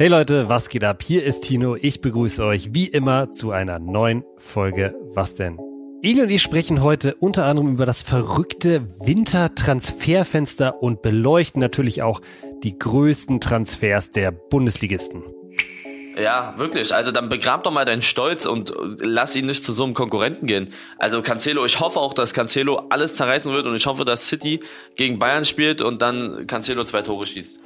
Hey Leute, was geht ab? Hier ist Tino. Ich begrüße euch wie immer zu einer neuen Folge Was denn? Eli und ich sprechen heute unter anderem über das verrückte Wintertransferfenster und beleuchten natürlich auch die größten Transfers der Bundesligisten. Ja, wirklich. Also dann begrab doch mal deinen Stolz und lass ihn nicht zu so einem Konkurrenten gehen. Also Cancelo, ich hoffe auch, dass Cancelo alles zerreißen wird und ich hoffe, dass City gegen Bayern spielt und dann Cancelo zwei Tore schießt.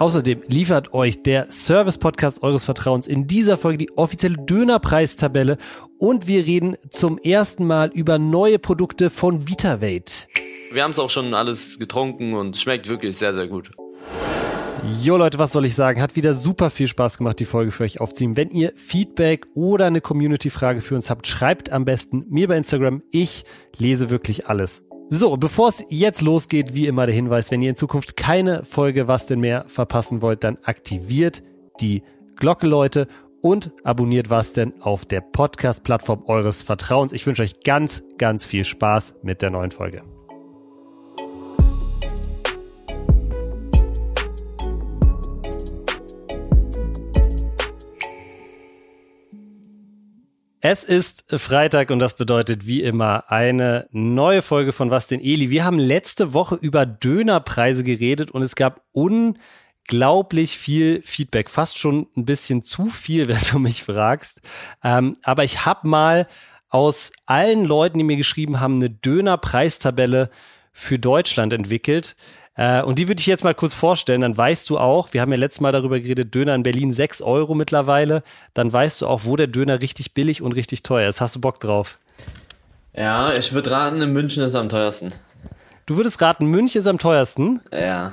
Außerdem liefert euch der Service-Podcast eures Vertrauens in dieser Folge die offizielle Dönerpreistabelle und wir reden zum ersten Mal über neue Produkte von VitaVate. Wir haben es auch schon alles getrunken und schmeckt wirklich sehr, sehr gut. Jo Leute, was soll ich sagen? Hat wieder super viel Spaß gemacht, die Folge für euch aufzunehmen. Wenn ihr Feedback oder eine Community-Frage für uns habt, schreibt am besten mir bei Instagram. Ich lese wirklich alles. So, bevor es jetzt losgeht, wie immer der Hinweis, wenn ihr in Zukunft keine Folge Was denn mehr verpassen wollt, dann aktiviert die Glocke, Leute, und abonniert Was denn auf der Podcast-Plattform eures Vertrauens. Ich wünsche euch ganz, ganz viel Spaß mit der neuen Folge. Es ist Freitag und das bedeutet wie immer eine neue Folge von Was denn Eli. Wir haben letzte Woche über Dönerpreise geredet und es gab unglaublich viel Feedback, fast schon ein bisschen zu viel, wenn du mich fragst. Ähm, aber ich habe mal aus allen Leuten, die mir geschrieben haben, eine Dönerpreistabelle für Deutschland entwickelt. Äh, und die würde ich jetzt mal kurz vorstellen, dann weißt du auch, wir haben ja letztes Mal darüber geredet, Döner in Berlin 6 Euro mittlerweile, dann weißt du auch, wo der Döner richtig billig und richtig teuer ist. Hast du Bock drauf? Ja, ich würde raten, in München ist am teuersten. Du würdest raten, München ist am teuersten? Ja.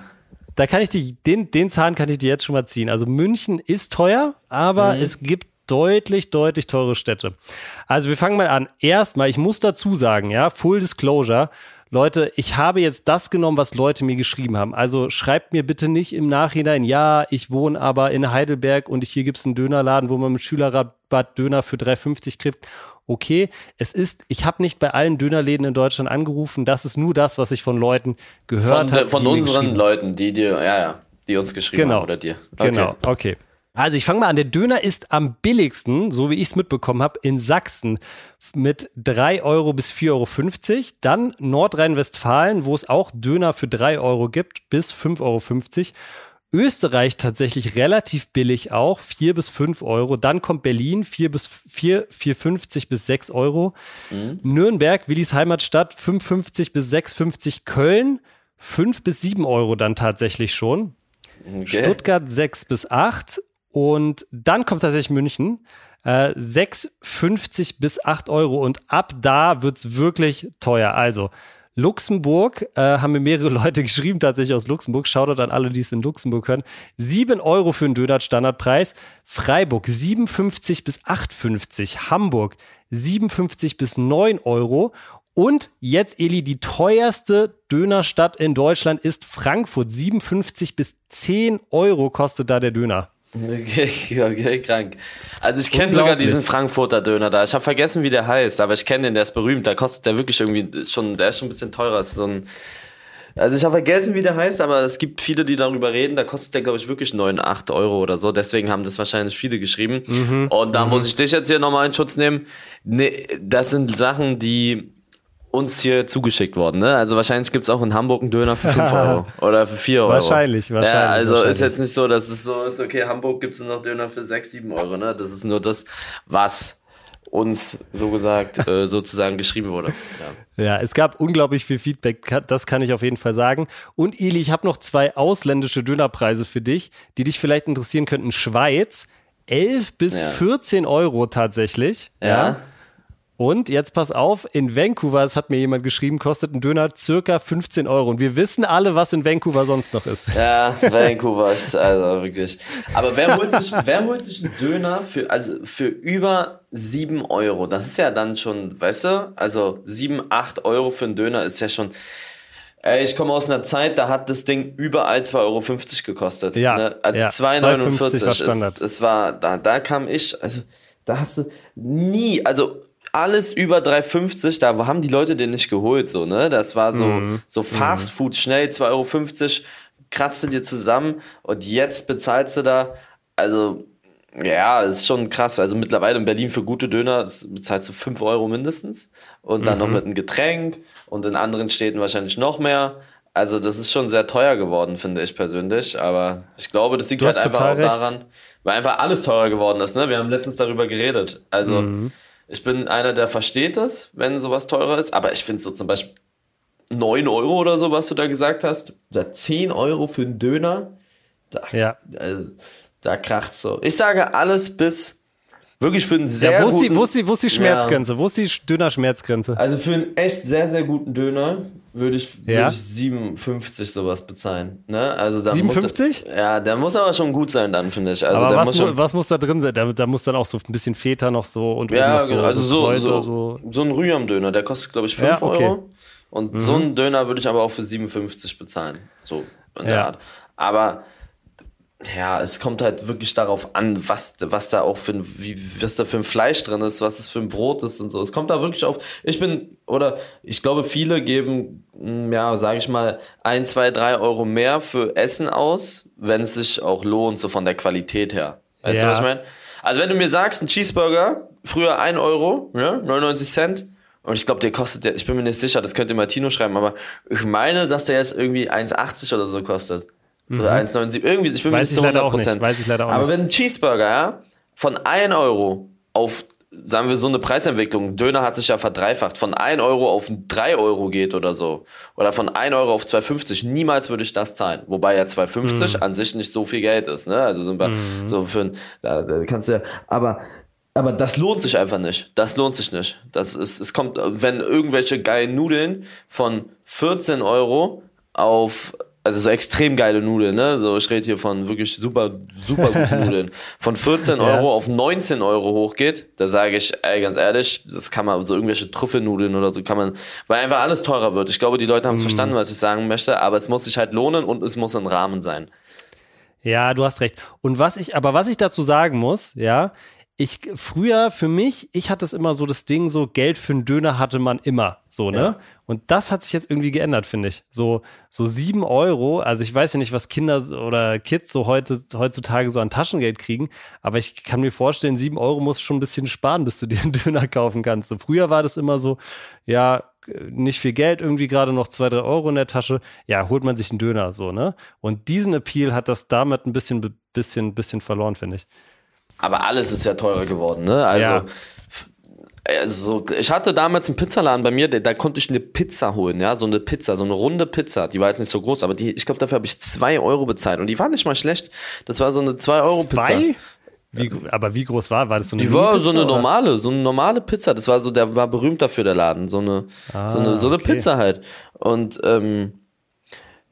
Da kann ich dich, den, den Zahn kann ich dir jetzt schon mal ziehen. Also München ist teuer, aber mhm. es gibt deutlich, deutlich teure Städte. Also wir fangen mal an. Erstmal, ich muss dazu sagen, ja, Full Disclosure, Leute, ich habe jetzt das genommen, was Leute mir geschrieben haben. Also schreibt mir bitte nicht im Nachhinein, ja, ich wohne aber in Heidelberg und hier gibt es einen Dönerladen, wo man mit Schülerrabatt Döner für 3,50 kriegt. Okay, es ist, ich habe nicht bei allen Dönerläden in Deutschland angerufen, das ist nur das, was ich von Leuten gehört habe. Von, von unseren Leuten, die dir, ja, ja, die uns geschrieben genau. haben oder dir. Okay. Genau, okay. Also ich fange mal an. Der Döner ist am billigsten, so wie ich es mitbekommen habe, in Sachsen mit 3 Euro bis 4,50 Euro. Dann Nordrhein-Westfalen, wo es auch Döner für 3 Euro gibt, bis 5,50 Euro. Österreich tatsächlich relativ billig auch, 4 bis 5 Euro. Dann kommt Berlin, 4 bis 4, 4,50 bis 6 Euro. Mhm. Nürnberg, Willis Heimatstadt, 5,50 bis 6,50. Köln, 5 bis 7 Euro dann tatsächlich schon. Okay. Stuttgart 6 bis 8 und dann kommt tatsächlich München. Äh, 6,50 bis 8 Euro und ab da wird's wirklich teuer. Also Luxemburg, äh, haben mir mehrere Leute geschrieben, tatsächlich aus Luxemburg. Shoutout an alle, die es in Luxemburg hören. 7 Euro für einen Döner Standardpreis. Freiburg 57 bis 8,50. Hamburg 57 bis 9 Euro. Und jetzt, Eli, die teuerste Dönerstadt in Deutschland ist Frankfurt. 57 bis 10 Euro kostet da der Döner. Okay, okay, krank. Also ich kenne sogar diesen Frankfurter Döner da. Ich habe vergessen, wie der heißt, aber ich kenne den, der ist berühmt. Da kostet der wirklich irgendwie schon, der ist schon ein bisschen teurer. Ist so ein, also ich habe vergessen, wie der heißt, aber es gibt viele, die darüber reden. Da kostet der, glaube ich, wirklich 9, 8 Euro oder so. Deswegen haben das wahrscheinlich viele geschrieben. Mhm. Und da mhm. muss ich dich jetzt hier nochmal in Schutz nehmen. Nee, das sind Sachen, die uns hier zugeschickt worden. Ne? Also wahrscheinlich gibt es auch in Hamburg einen Döner für 5 Euro oder für 4 Euro. Wahrscheinlich, wahrscheinlich. Ja, also wahrscheinlich. ist jetzt nicht so, dass es so ist, okay, Hamburg gibt es noch Döner für 6, 7 Euro. Ne? Das ist nur das, was uns so gesagt äh, sozusagen geschrieben wurde. Ja. ja. es gab unglaublich viel Feedback, das kann ich auf jeden Fall sagen. Und Eli, ich habe noch zwei ausländische Dönerpreise für dich, die dich vielleicht interessieren könnten. Schweiz, 11 bis ja. 14 Euro tatsächlich. ja. ja. Und jetzt pass auf, in Vancouver, das hat mir jemand geschrieben, kostet ein Döner circa 15 Euro. Und wir wissen alle, was in Vancouver sonst noch ist. Ja, Vancouver ist also wirklich. Aber wer holt sich, wer holt sich einen Döner für, also für über 7 Euro? Das ist ja dann schon, weißt du, also 7, 8 Euro für einen Döner ist ja schon. Ey, ich komme aus einer Zeit, da hat das Ding überall 2,50 Euro gekostet. Ja. Ne? Also ja, 2,49 war Standard. Es, es war, da, da kam ich, also da hast du nie, also alles über 3,50, da haben die Leute den nicht geholt, so, ne? Das war so, mm. so Fast Food, schnell, 2,50 Euro, kratzt du dir zusammen und jetzt bezahlst du da Also, ja, ist schon krass. Also mittlerweile in Berlin für gute Döner bezahlst du 5 Euro mindestens. Und dann mhm. noch mit einem Getränk und in anderen Städten wahrscheinlich noch mehr. Also, das ist schon sehr teuer geworden, finde ich persönlich. Aber ich glaube, das liegt halt einfach auch recht. daran, weil einfach alles teurer geworden ist. Ne? Wir haben letztens darüber geredet. Also, mhm. Ich bin einer, der versteht das, wenn sowas teurer ist. Aber ich finde so zum Beispiel 9 Euro oder so, was du da gesagt hast. Da 10 Euro für einen Döner. Da, ja. Also, da kracht so. Ich sage alles bis wirklich für einen sehr ja, wo guten... Ist die, wo, ist die, wo ist die Schmerzgrenze? Ja. Wo ist die Döner-Schmerzgrenze? Also für einen echt sehr, sehr guten Döner würde ich, ja. würd ich 57 sowas bezahlen. Ne? Also 57? Muss, ja, der muss aber schon gut sein dann, finde ich. Also aber was muss, schon, was muss da drin sein? Da, da, muss dann auch so ein bisschen Feta noch so und ja, so, genau. also so, so, so, so ein Rüham-Döner, der kostet, glaube ich, 5 ja, okay. Euro. Und mhm. so einen Döner würde ich aber auch für 57 bezahlen. So in der Art. Aber ja, es kommt halt wirklich darauf an, was, was da auch für ein, wie, was da für ein Fleisch drin ist, was es für ein Brot ist und so. Es kommt da wirklich auf. Ich bin, oder ich glaube, viele geben, hm, ja, sage ich mal, ein, zwei, drei Euro mehr für Essen aus, wenn es sich auch lohnt, so von der Qualität her. Weißt ja. du, was ich meine? Also, wenn du mir sagst, ein Cheeseburger, früher ein Euro, ja, 99 Cent, und ich glaube, der kostet, ich bin mir nicht sicher, das könnte Martino schreiben, aber ich meine, dass der jetzt irgendwie 1,80 oder so kostet. Mhm. Oder 1,79. Irgendwie, ich bin Weiß mir nicht zu 100%. Auch nicht. Weiß ich leider auch Aber nicht. wenn ein Cheeseburger ja, von 1 Euro auf, sagen wir so eine Preisentwicklung, Döner hat sich ja verdreifacht, von 1 Euro auf 3 Euro geht oder so. Oder von 1 Euro auf 2,50. Niemals würde ich das zahlen. Wobei ja 2,50 mhm. an sich nicht so viel Geld ist. Ne? Also sind wir mhm. so für ein, da, da kannst du ja, aber aber das lohnt sich einfach nicht. Das lohnt sich nicht. Das ist, es kommt, wenn irgendwelche geilen Nudeln von 14 Euro auf also so extrem geile Nudeln, ne? So, ich rede hier von wirklich super, super guten Nudeln. Von 14 Euro ja. auf 19 Euro hochgeht, da sage ich, ey, ganz ehrlich, das kann man, so irgendwelche Trüffelnudeln oder so kann man, weil einfach alles teurer wird. Ich glaube, die Leute haben es mm. verstanden, was ich sagen möchte, aber es muss sich halt lohnen und es muss ein Rahmen sein. Ja, du hast recht. Und was ich, aber was ich dazu sagen muss, ja, ich früher für mich, ich hatte es immer so das Ding, so Geld für einen Döner hatte man immer, so ne. Ja. Und das hat sich jetzt irgendwie geändert, finde ich. So so sieben Euro, also ich weiß ja nicht, was Kinder oder Kids so heute heutzutage so an Taschengeld kriegen, aber ich kann mir vorstellen, sieben Euro musst du schon ein bisschen sparen, bis du dir einen Döner kaufen kannst. So früher war das immer so, ja nicht viel Geld, irgendwie gerade noch zwei drei Euro in der Tasche, ja holt man sich einen Döner, so ne. Und diesen Appeal hat das damit ein bisschen bisschen bisschen verloren, finde ich. Aber alles ist ja teurer geworden, ne? Also, ja. also ich hatte damals einen Pizzaladen bei mir, da, konnte ich eine Pizza holen, ja, so eine Pizza, so eine runde Pizza. Die war jetzt nicht so groß, aber die, ich glaube, dafür habe ich zwei Euro bezahlt und die war nicht mal schlecht. Das war so eine zwei Euro Pizza. Zwei? Wie, aber wie groß war? War das so eine Die war so eine oder? normale, so eine normale Pizza. Das war so, der war berühmt dafür, der Laden. So eine, ah, so eine, so eine okay. Pizza halt. Und ähm,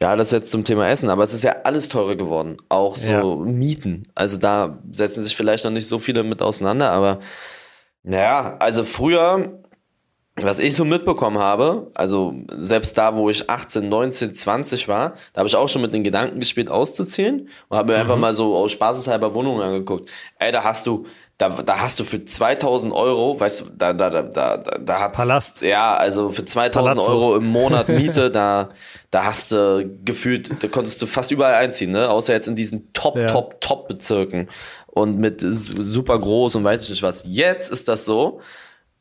ja, das ist jetzt zum Thema Essen, aber es ist ja alles teurer geworden. Auch so ja. Mieten. Also da setzen sich vielleicht noch nicht so viele mit auseinander, aber naja, also früher, was ich so mitbekommen habe, also selbst da, wo ich 18, 19, 20 war, da habe ich auch schon mit den Gedanken gespielt, auszuziehen und habe mir mhm. einfach mal so aus spaßeshalber Wohnungen angeguckt. Ey, da hast du da, da hast du für 2000 Euro, weißt du, da, da, da, da, da hat Palast. Ja, also für 2000 Palazzo. Euro im Monat Miete, da, da hast du gefühlt, da konntest du fast überall einziehen, ne? Außer jetzt in diesen Top, ja. Top, Top Bezirken und mit super groß und weiß ich nicht was. Jetzt ist das so,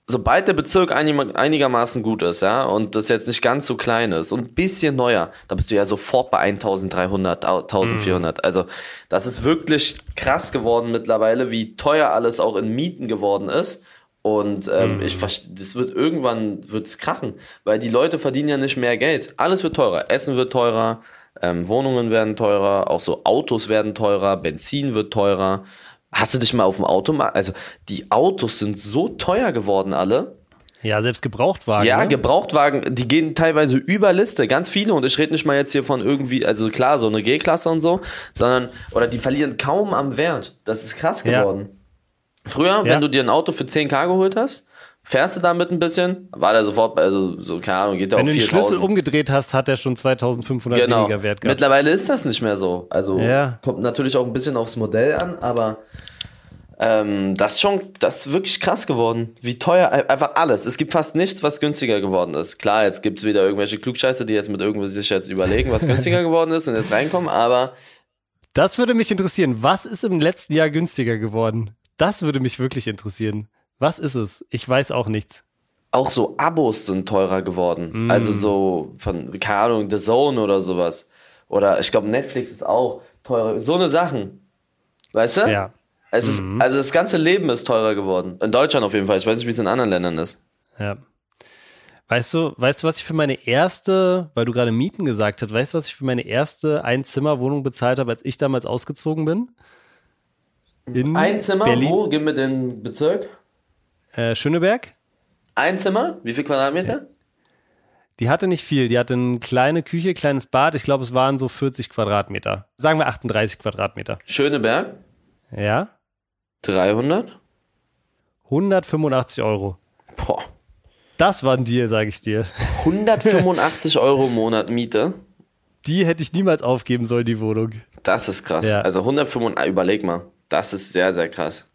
sobald der Bezirk einigermaßen gut ist, ja, und das jetzt nicht ganz so klein ist und ein bisschen neuer, da bist du ja sofort bei 1300, 1400. Mhm. Also, das ist wirklich krass geworden mittlerweile, wie teuer alles auch in Mieten geworden ist. Und ähm, mhm. ich das wird irgendwann wird's krachen, weil die Leute verdienen ja nicht mehr Geld. Alles wird teurer. Essen wird teurer, ähm, Wohnungen werden teurer, auch so Autos werden teurer, Benzin wird teurer. Hast du dich mal auf dem Automarkt? Also, die Autos sind so teuer geworden, alle. Ja, selbst Gebrauchtwagen. Ja, ne? Gebrauchtwagen, die gehen teilweise über Liste, ganz viele. Und ich rede nicht mal jetzt hier von irgendwie, also klar, so eine G-Klasse und so, sondern, oder die verlieren kaum am Wert. Das ist krass geworden. Ja. Früher, ja. wenn du dir ein Auto für 10k geholt hast, Fährst du damit ein bisschen? War der sofort, also so, keine Ahnung, geht der Wenn auf 4000. Wenn du den Schlüssel umgedreht hast, hat er schon 2500 genau. weniger Wert gehabt. Mittlerweile ist das nicht mehr so. Also ja. kommt natürlich auch ein bisschen aufs Modell an, aber ähm, das ist schon, das ist wirklich krass geworden. Wie teuer, einfach alles. Es gibt fast nichts, was günstiger geworden ist. Klar, jetzt gibt es wieder irgendwelche Klugscheiße, die jetzt mit irgendwie sich jetzt überlegen, was günstiger geworden ist und jetzt reinkommen, aber Das würde mich interessieren. Was ist im letzten Jahr günstiger geworden? Das würde mich wirklich interessieren. Was ist es? Ich weiß auch nichts. Auch so Abos sind teurer geworden. Mm. Also so von, keine Ahnung, The Zone oder sowas. Oder ich glaube, Netflix ist auch teurer. So eine Sachen. Weißt du? Ja. Es ist, mhm. Also das ganze Leben ist teurer geworden. In Deutschland auf jeden Fall. Ich weiß nicht, wie es in anderen Ländern ist. Ja. Weißt du, weißt du, was ich für meine erste, weil du gerade Mieten gesagt hast, weißt du, was ich für meine erste Einzimmerwohnung bezahlt habe, als ich damals ausgezogen bin? In Ein Zimmer? Berlin. Wo? Gib mir den Bezirk. Äh, Schöneberg. Ein Zimmer? Wie viel Quadratmeter? Die hatte nicht viel. Die hatte eine kleine Küche, kleines Bad. Ich glaube, es waren so 40 Quadratmeter. Sagen wir 38 Quadratmeter. Schöneberg? Ja. 300? 185 Euro. Boah. Das war ein Deal, sage ich dir. 185 Euro im Monat Miete. Die hätte ich niemals aufgeben sollen, die Wohnung. Das ist krass. Ja. Also 185, überleg mal. Das ist sehr, sehr krass.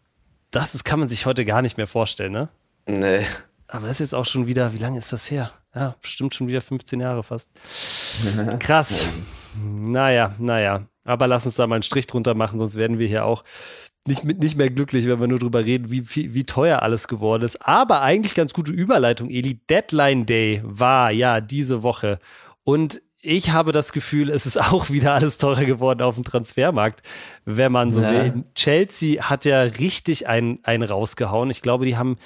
Das ist, kann man sich heute gar nicht mehr vorstellen, ne? Nee. Aber das ist jetzt auch schon wieder, wie lange ist das her? Ja, bestimmt schon wieder 15 Jahre fast. Krass. naja, naja. Aber lass uns da mal einen Strich drunter machen, sonst werden wir hier auch nicht, nicht mehr glücklich, wenn wir nur drüber reden, wie, wie, wie teuer alles geworden ist. Aber eigentlich ganz gute Überleitung, Eli. Deadline Day war ja diese Woche. Und ich habe das Gefühl, es ist auch wieder alles teurer geworden auf dem Transfermarkt, wenn man so ja. will. Chelsea hat ja richtig einen, einen rausgehauen. Ich glaube, die haben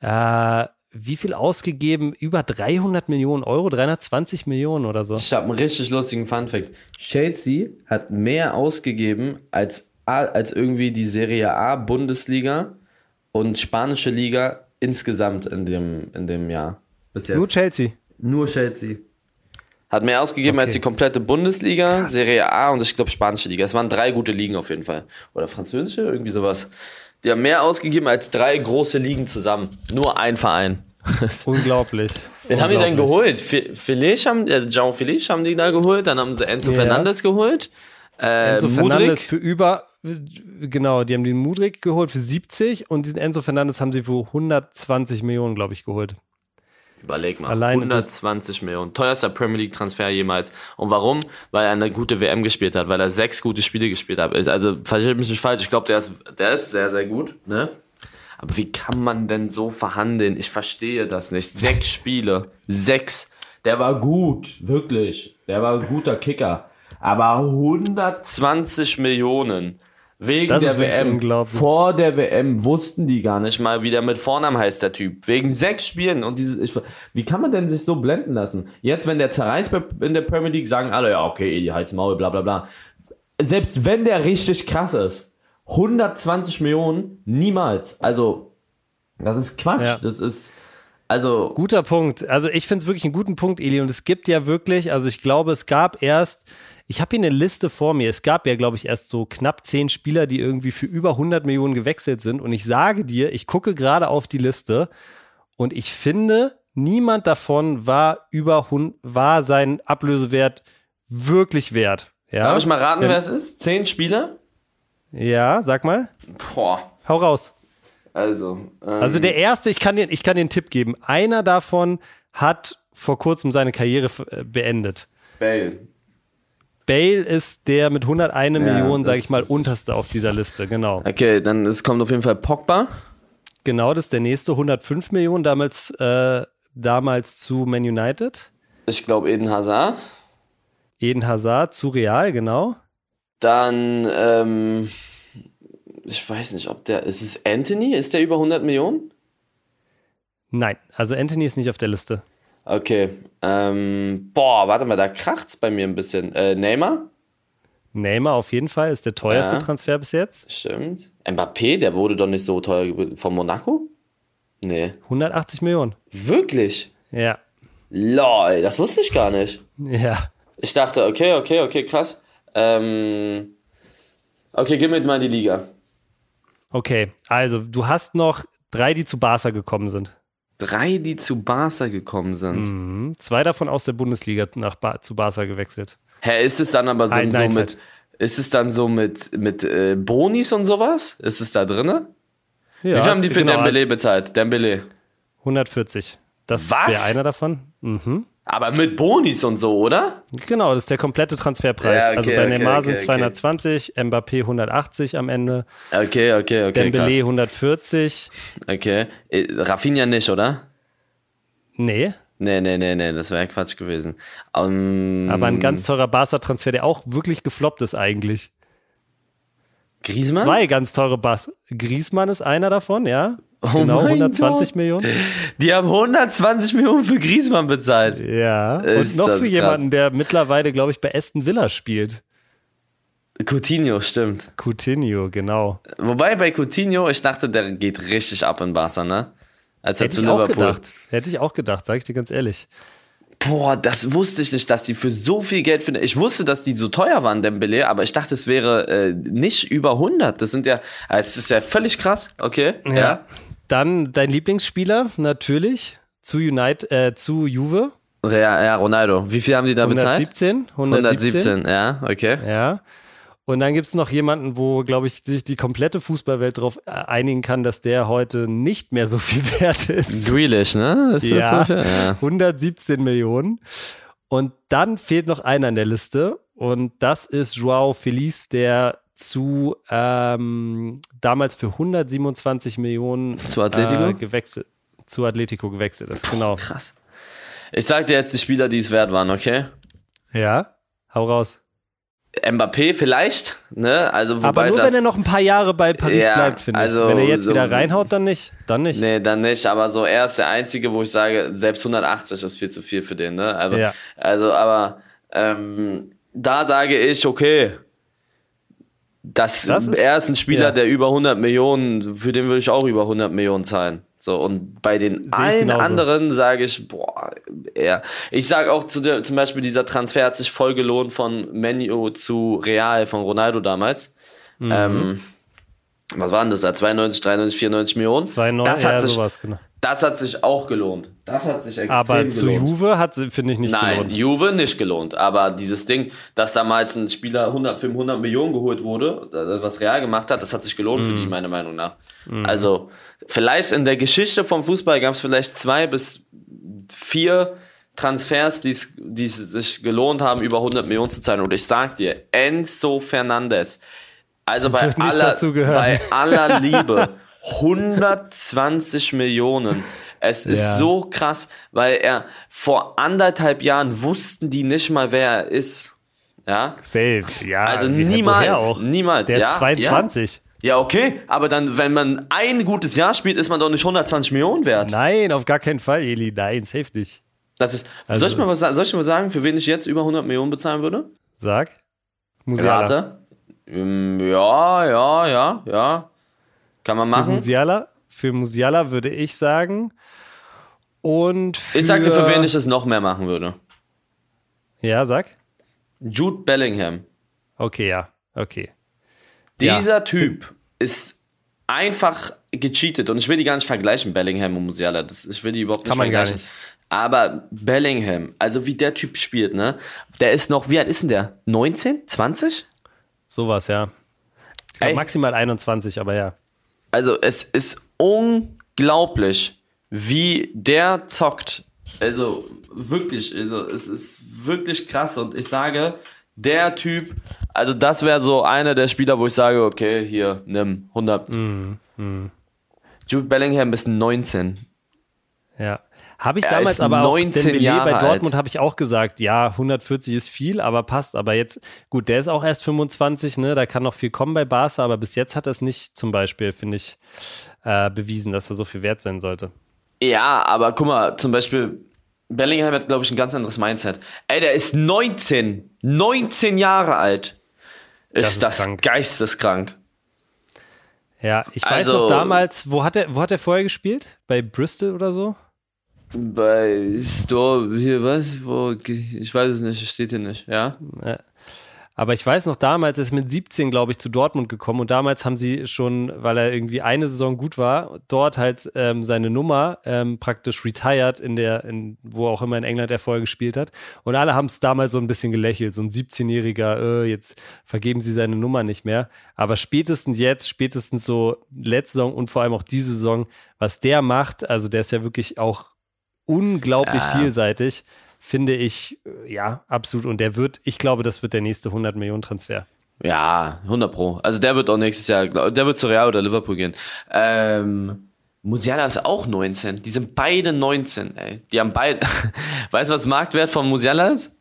äh, wie viel ausgegeben? Über 300 Millionen Euro, 320 Millionen oder so. Ich habe einen richtig lustigen Funfact. Chelsea hat mehr ausgegeben als als irgendwie die Serie A, Bundesliga und spanische Liga insgesamt in dem, in dem Jahr. Nur Chelsea. Nur Chelsea. Hat mehr ausgegeben okay. als die komplette Bundesliga, Krass. Serie A und ich glaube spanische Liga. Es waren drei gute Ligen auf jeden Fall. Oder französische, irgendwie sowas. Die haben mehr ausgegeben als drei große Ligen zusammen. Nur ein Verein. Unglaublich. Wen haben die denn geholt? Felix haben, also Jean Felix haben die da geholt, dann haben sie Enzo ja. Fernandes geholt. Äh, Enzo Mudrik. Fernandes für über genau, die haben den Mudrik geholt für 70 und diesen Enzo Fernandes haben sie für 120 Millionen, glaube ich, geholt. Überleg mal, Allein 120 Millionen. Teuerster Premier League Transfer jemals. Und warum? Weil er eine gute WM gespielt hat, weil er sechs gute Spiele gespielt hat. Also, verstehe mich nicht falsch, ich glaube, der ist, der ist sehr, sehr gut, ne? Aber wie kann man denn so verhandeln? Ich verstehe das nicht. Sechs Spiele. Sechs. Der war gut, wirklich. Der war ein guter Kicker. Aber 120 Millionen. Wegen das der WM. Vor der WM wussten die gar nicht mal, wie der mit Vornamen heißt, der Typ. Wegen sechs Spielen. Und dieses, ich, wie kann man denn sich so blenden lassen? Jetzt, wenn der zerreißt in der Premier League, sagen alle, ja, okay, Edi Maul, bla, bla, bla. Selbst wenn der richtig krass ist, 120 Millionen, niemals. Also, das ist Quatsch. Ja. Das ist, also. Guter Punkt. Also, ich finde es wirklich einen guten Punkt, Eli. Und es gibt ja wirklich, also ich glaube, es gab erst, ich habe hier eine Liste vor mir. Es gab ja, glaube ich, erst so knapp zehn Spieler, die irgendwie für über 100 Millionen gewechselt sind. Und ich sage dir, ich gucke gerade auf die Liste und ich finde, niemand davon war über war sein Ablösewert wirklich wert. Ja? Darf ich mal raten, wer es ist? Zehn Spieler? Ja, sag mal. Boah. Hau raus. Also. Ähm, also der erste, ich kann dir, ich kann dir einen Tipp geben. Einer davon hat vor kurzem seine Karriere äh, beendet. Bale. Bale ist der mit 101 ja, Millionen, sage ich mal, unterste auf dieser Liste, genau. Okay, dann es kommt auf jeden Fall Pogba. Genau, das ist der nächste, 105 Millionen, damals, äh, damals zu Man United. Ich glaube Eden Hazard. Eden Hazard zu Real, genau. Dann, ähm, ich weiß nicht, ob der, ist es Anthony? Ist der über 100 Millionen? Nein, also Anthony ist nicht auf der Liste. Okay. Ähm, boah, warte mal, da kracht's bei mir ein bisschen. Äh, Neymar? Neymar auf jeden Fall ist der teuerste ja, Transfer bis jetzt. Stimmt. Mbappé, der wurde doch nicht so teuer von Monaco? Nee. 180 Millionen. Wirklich? Ja. Lol, das wusste ich gar nicht. Ja. Ich dachte, okay, okay, okay, krass. Ähm, okay, gib mir mal die Liga. Okay, also du hast noch drei, die zu Barca gekommen sind. Drei, die zu Barca gekommen sind. Mhm. Zwei davon aus der Bundesliga nach ba zu Barca gewechselt. Hä, ist es dann aber so, Ein, so mit, ist es dann so mit, mit äh, Bonis und sowas? Ist es da drin? Ja, Wie viel haben die für genau, Dembele bezahlt? Dembele. 140. Das wäre einer davon. Mhm. Aber mit Bonis und so, oder? Genau, das ist der komplette Transferpreis. Ja, okay, also bei Neymar okay, sind okay, 220, Mbappé 180 am Ende. Okay, okay, okay. Dembele krass. 140. Okay. Äh, Rafinha nicht, oder? Nee. Nee, nee, nee, nee, das wäre Quatsch gewesen. Um, Aber ein ganz teurer Barca-Transfer, der auch wirklich gefloppt ist eigentlich. Griezmann? Zwei ganz teure Bass. Griezmann ist einer davon, ja. Oh genau, 120 Gott. Millionen. Die haben 120 Millionen für Griezmann bezahlt. Ja. Ist Und noch für jemanden, der mittlerweile, glaube ich, bei Aston Villa spielt. Coutinho, stimmt. Coutinho, genau. Wobei bei Coutinho, ich dachte, der geht richtig ab in Barca, ne? Als er Hätte zu ich Liverpool. Auch gedacht. Hätte ich auch gedacht, sag ich dir ganz ehrlich. Boah, das wusste ich nicht, dass die für so viel Geld finden. Ich wusste, dass die so teuer waren, Dembele, aber ich dachte, es wäre äh, nicht über 100. Das sind ja, es ist ja völlig krass, okay? Ja. ja. Dann dein Lieblingsspieler, natürlich, zu United, äh, zu Juve. Ja, ja, Ronaldo. Wie viel haben die da 117, bezahlt? 117. 117, ja, okay. Ja. Und dann gibt es noch jemanden, wo, glaube ich, sich die komplette Fußballwelt darauf äh, einigen kann, dass der heute nicht mehr so viel wert ist. Grealish, ne? Ist ja, so ja, 117 Millionen. Und dann fehlt noch einer in der Liste und das ist Joao Feliz, der zu ähm, damals für 127 Millionen zu Atletico äh, gewechselt, zu Atletico gewechselt ist. Genau. Krass. Ich sag dir jetzt die Spieler, die es wert waren, okay? Ja, hau raus. Mbappé vielleicht, ne? Also wobei Aber nur das, wenn er noch ein paar Jahre bei Paris ja, bleibt, finde ich. Also wenn er jetzt so, wieder reinhaut, dann nicht. Dann nicht. Nee, dann nicht. Aber so er ist der Einzige, wo ich sage, selbst 180 ist viel zu viel für den, ne? Also, ja. also aber ähm, da sage ich, okay, das, das ist, er ist ein Spieler, ja. der über 100 Millionen, für den würde ich auch über 100 Millionen zahlen. So, und bei den allen anderen sage ich, boah, eher. Ich sage auch zu der, zum Beispiel, dieser Transfer hat sich voll gelohnt von Menu zu Real, von Ronaldo damals. Mhm. Ähm, was waren das da? 92, 93, 94 Millionen? 92, das hat ja, sich, sowas, genau. Das hat sich auch gelohnt. Das hat sich extrem Aber zu gelohnt. Juve hat, finde ich, nicht Nein, gelohnt. Nein, Juve nicht gelohnt. Aber dieses Ding, dass damals ein Spieler 100, für 100 Millionen geholt wurde, was Real gemacht hat, das hat sich gelohnt mm. für die, mhm. meiner Meinung nach. Mm. Also, vielleicht in der Geschichte vom Fußball gab es vielleicht zwei bis vier Transfers, die sich gelohnt haben, über 100 Millionen zu zahlen. Und ich sag dir, Enzo Fernandez, also bei aller, bei aller Liebe, 120 Millionen. Es ist ja. so krass, weil er vor anderthalb Jahren wussten die nicht mal, wer er ist. Ja. Safe, ja. Also niemals, niemals. Der ja, ist 22. Ja. ja. okay, aber dann, wenn man ein gutes Jahr spielt, ist man doch nicht 120 Millionen wert. Nein, auf gar keinen Fall, Eli. Nein, safe nicht. Das ist. Also, soll, ich mal was, soll ich mal sagen, für wen ich jetzt über 100 Millionen bezahlen würde? Sag. Musiala. Rate. Ähm, ja, ja, ja, ja. Kann man machen. Für Musiala, für Musiala würde ich sagen. Und für ich sagte, für wen ich es noch mehr machen würde. Ja, sag. Jude Bellingham. Okay, ja. Okay. Dieser ja. Typ ist einfach gecheatet und ich will die gar nicht vergleichen, Bellingham und Musiala. Das, ich will die überhaupt nicht Kann man vergleichen. Gar nicht. Aber Bellingham, also wie der Typ spielt, ne? Der ist noch, wie alt ist denn der? 19? 20? Sowas, ja. Glaub, maximal 21, aber ja. Also es ist unglaublich, wie der zockt. Also wirklich, also es ist wirklich krass und ich sage, der Typ, also das wäre so einer der Spieler, wo ich sage, okay, hier, nimm 100. Mm, mm. Jude Bellingham ist 19. Ja. Habe ich er damals aber auch Dembele bei Dortmund habe ich auch gesagt, ja, 140 ist viel, aber passt. Aber jetzt, gut, der ist auch erst 25, ne? Da kann noch viel kommen bei Barca, aber bis jetzt hat er es nicht zum Beispiel, finde ich, äh, bewiesen, dass er so viel wert sein sollte. Ja, aber guck mal, zum Beispiel, Bellingham hat, glaube ich, ein ganz anderes Mindset. Ey, der ist 19, 19 Jahre alt. Ist das, ist das geisteskrank. Ja, ich weiß also, noch damals, wo hat er, wo hat er vorher gespielt? Bei Bristol oder so? Bei Store, hier was? Wo, ich weiß es nicht, steht hier nicht, ja? ja. Aber ich weiß noch, damals ist mit 17, glaube ich, zu Dortmund gekommen und damals haben sie schon, weil er irgendwie eine Saison gut war, dort halt ähm, seine Nummer ähm, praktisch retired in der, in, wo auch immer in England er vorher gespielt hat. Und alle haben es damals so ein bisschen gelächelt, so ein 17-Jähriger, äh, jetzt vergeben sie seine Nummer nicht mehr. Aber spätestens jetzt, spätestens so letzte Saison und vor allem auch diese Saison, was der macht, also der ist ja wirklich auch unglaublich ja. vielseitig. finde ich, äh, ja, absolut. Und der wird, ich glaube, das wird der nächste 100 Millionen Transfer. Ja, 100 Pro. Also der wird auch nächstes Jahr, der wird zu Real oder Liverpool gehen. Ähm, Musiala ist auch 19. Die sind beide 19, ey. Die haben beide. weißt du, was Marktwert von Musiala ist?